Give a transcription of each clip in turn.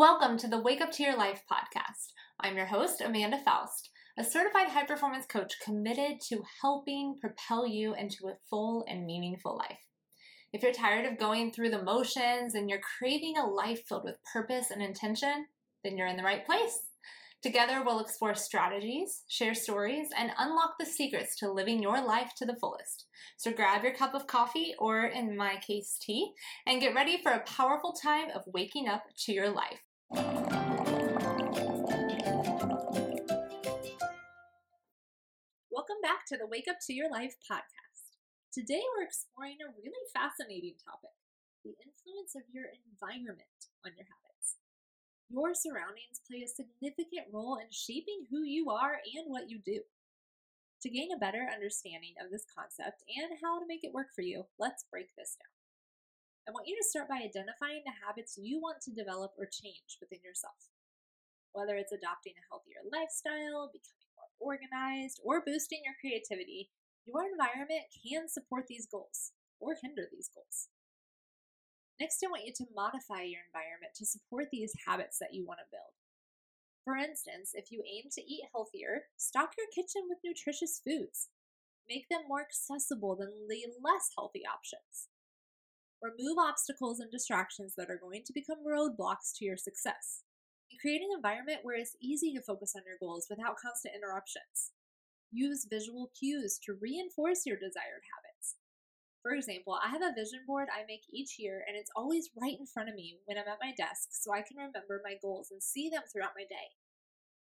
Welcome to the Wake Up to Your Life podcast. I'm your host, Amanda Foust, a certified high performance coach committed to helping propel you into a full and meaningful life. If you're tired of going through the motions and you're craving a life filled with purpose and intention, then you're in the right place. Together, we'll explore strategies, share stories, and unlock the secrets to living your life to the fullest. So grab your cup of coffee, or in my case, tea, and get ready for a powerful time of waking up to your life. Welcome back to the Wake Up to Your Life podcast. Today, we're exploring a really fascinating topic the influence of your environment on your habits. Your surroundings play a significant role in shaping who you are and what you do. To gain a better understanding of this concept and how to make it work for you, let's break this down. I want you to start by identifying the habits you want to develop or change within yourself. Whether it's adopting a healthier lifestyle, becoming more organized, or boosting your creativity, your environment can support these goals or hinder these goals. Next, I want you to modify your environment to support these habits that you want to build. For instance, if you aim to eat healthier, stock your kitchen with nutritious foods. Make them more accessible than the less healthy options. Remove obstacles and distractions that are going to become roadblocks to your success. And create an environment where it's easy to focus on your goals without constant interruptions. Use visual cues to reinforce your desired habits. For example, I have a vision board I make each year, and it's always right in front of me when I'm at my desk so I can remember my goals and see them throughout my day.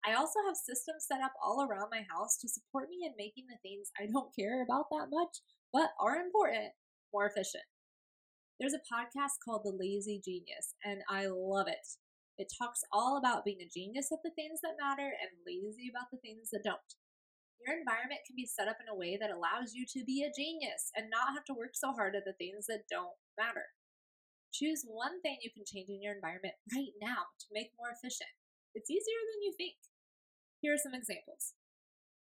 I also have systems set up all around my house to support me in making the things I don't care about that much, but are important, more efficient. There's a podcast called The Lazy Genius, and I love it. It talks all about being a genius at the things that matter and lazy about the things that don't. Your environment can be set up in a way that allows you to be a genius and not have to work so hard at the things that don't matter. Choose one thing you can change in your environment right now to make more efficient. It's easier than you think. Here are some examples.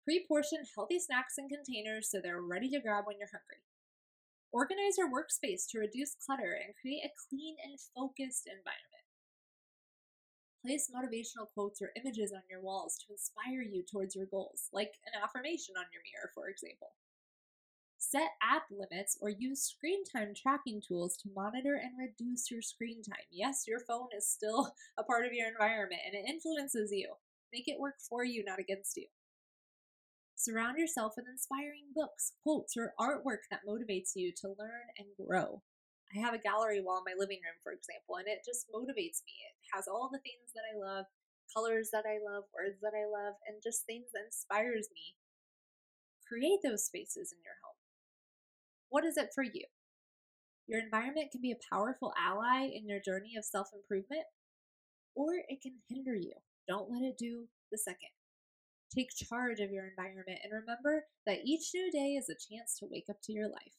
Pre portion healthy snacks in containers so they're ready to grab when you're hungry. Organize your workspace to reduce clutter and create a clean and focused environment. Place motivational quotes or images on your walls to inspire you towards your goals, like an affirmation on your mirror, for example. Set app limits or use screen time tracking tools to monitor and reduce your screen time. Yes, your phone is still a part of your environment and it influences you. Make it work for you, not against you. Surround yourself with inspiring books, quotes, or artwork that motivates you to learn and grow. I have a gallery wall in my living room, for example, and it just motivates me. It has all the things that I love, colors that I love, words that I love, and just things that inspires me. Create those spaces in your home. What is it for you? Your environment can be a powerful ally in your journey of self improvement, or it can hinder you. Don't let it do the second. Take charge of your environment and remember that each new day is a chance to wake up to your life.